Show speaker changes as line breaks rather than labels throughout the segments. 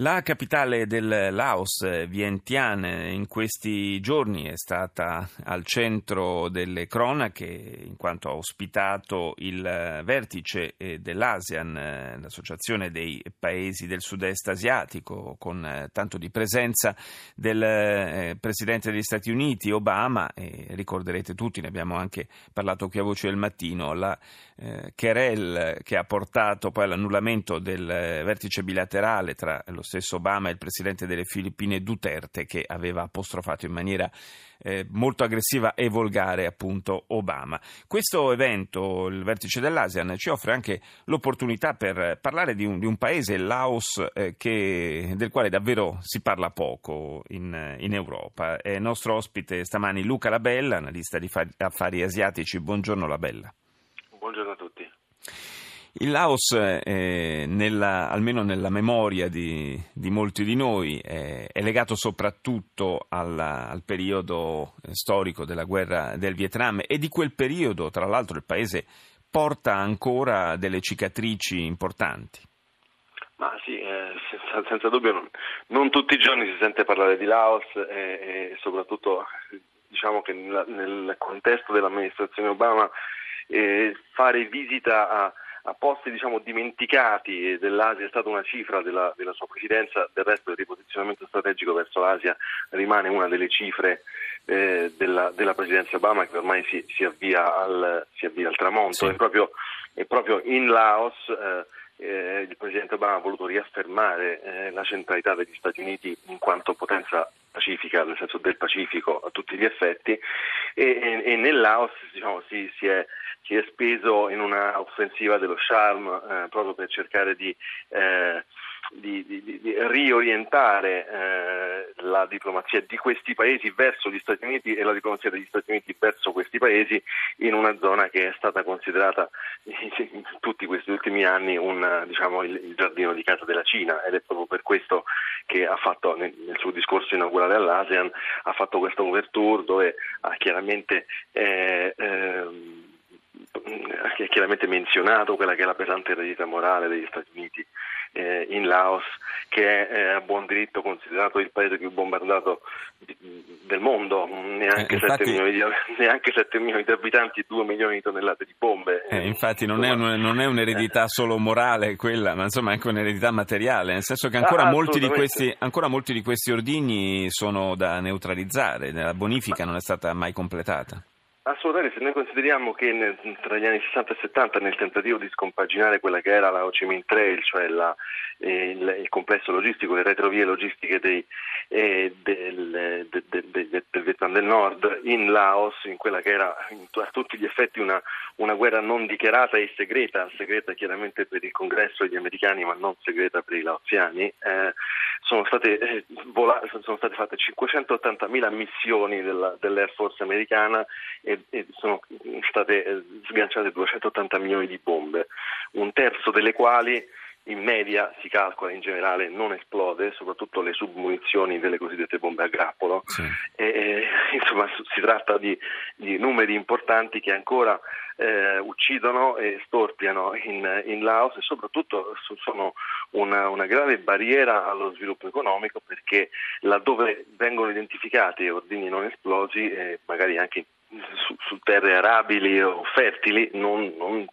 La capitale del Laos, Vientiane, in questi giorni è stata al centro delle cronache in quanto ha ospitato il vertice dell'ASEAN, l'associazione dei paesi del sud-est asiatico, con tanto di presenza del presidente degli Stati Uniti, Obama, e ricorderete tutti, ne abbiamo anche parlato qui a Voce del Mattino, la eh, querel che ha portato poi all'annullamento del vertice bilaterale tra lo stesso Obama e il presidente delle Filippine Duterte che aveva apostrofato in maniera eh, molto aggressiva e volgare appunto Obama. Questo evento, il vertice dell'ASEAN, ci offre anche l'opportunità per parlare di un, di un paese, il Laos, eh, che, del quale davvero si parla poco in, in Europa. È nostro ospite stamani Luca Labella, analista di affari asiatici. Buongiorno Labella.
Buongiorno a tutti.
Il Laos, eh, nella, almeno nella memoria di, di molti di noi, eh, è legato soprattutto alla, al periodo storico della guerra del Vietnam e di quel periodo, tra l'altro, il paese porta ancora delle cicatrici importanti.
Ma sì, eh, senza, senza, dubbio non, non, tutti i giorni si sente parlare di Laos e, e soprattutto diciamo che nel, nel contesto dell'amministrazione Obama eh, fare visita a a posti diciamo, dimenticati dell'Asia è stata una cifra della, della, sua presidenza, del resto il riposizionamento strategico verso l'Asia rimane una delle cifre eh, della, della, presidenza Obama che ormai si, si, avvia, al, si avvia, al, tramonto. Sì. È, proprio, è, proprio, in Laos eh, eh, il presidente Obama ha voluto riaffermare eh, la centralità degli Stati Uniti in quanto potenza pacifica, nel senso del Pacifico a tutti gli effetti, e, e, e nel Laos diciamo, si, si è si è speso in una offensiva dello charme eh, proprio per cercare di, eh, di, di, di riorientare eh, la diplomazia di questi paesi verso gli Stati Uniti e la diplomazia degli Stati Uniti verso questi paesi in una zona che è stata considerata in tutti questi ultimi anni un, diciamo, il, il, giardino di casa della Cina. Ed è proprio per questo che ha fatto nel, nel suo discorso inaugurale all'ASEAN ha fatto questo overture dove ha chiaramente eh, eh, ha chiaramente menzionato quella che è la pesante eredità morale degli Stati Uniti eh, in Laos, che è eh, a buon diritto considerato il paese più bombardato di, del mondo, neanche, eh, 7 milioni di, neanche 7 milioni di abitanti e 2 milioni di tonnellate di bombe.
Eh, infatti non è, un, non è, un'eredità solo morale quella, ma insomma è anche un'eredità materiale, nel senso che ancora, ah, molti, di questi, ancora molti di questi ordigni sono da neutralizzare, la bonifica non è stata mai completata.
Assolutamente, se noi consideriamo che nel, tra gli anni 60 e 70 nel tentativo di scompaginare quella che era la Ho Chi Minh Trail, cioè la, eh, il, il, complesso logistico, le retrovie logistiche dei, eh, del, de, de, de, del, Vietnam del Nord in Laos, in quella che era a tutti gli effetti una, una, guerra non dichiarata e segreta, segreta chiaramente per il congresso degli americani ma non segreta per i laoziani, eh, sono, state, eh, vola, sono state fatte 580.000 missioni della, dell'Air Force americana e e, sono state eh, sganciate 280 milioni di bombe, un terzo delle quali in media si calcola in generale non esplode, soprattutto le submunizioni delle cosiddette bombe a grappolo. Sì. E, e, insomma, si tratta di, di, numeri importanti che ancora eh, uccidono e storpiano in, in, Laos e soprattutto sono una, una, grave barriera allo sviluppo economico perché laddove vengono identificati ordini non esplosi, eh, magari anche su, su, terre arabili o fertili non, non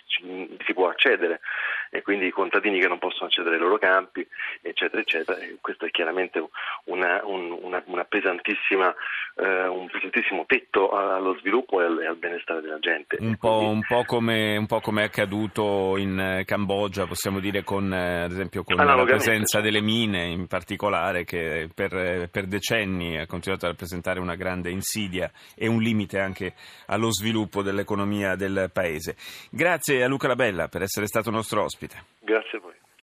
si può accedere e quindi i contadini che non possono accedere ai loro campi, eccetera, eccetera. E questo è chiaramente una, una, una pesantissima, eh, un pesantissimo tetto allo sviluppo e al, e al benestare della gente.
Un po', quindi... un, po come, un po', come, è accaduto in Cambogia, possiamo dire, con, eh, ad esempio con la presenza delle mine in particolare, che per, per decenni ha continuato a rappresentare una grande insidia e un limite anche allo sviluppo dell'economia del paese. Grazie a Luca Labella per essere stato nostro ospite.
Grazie a voi.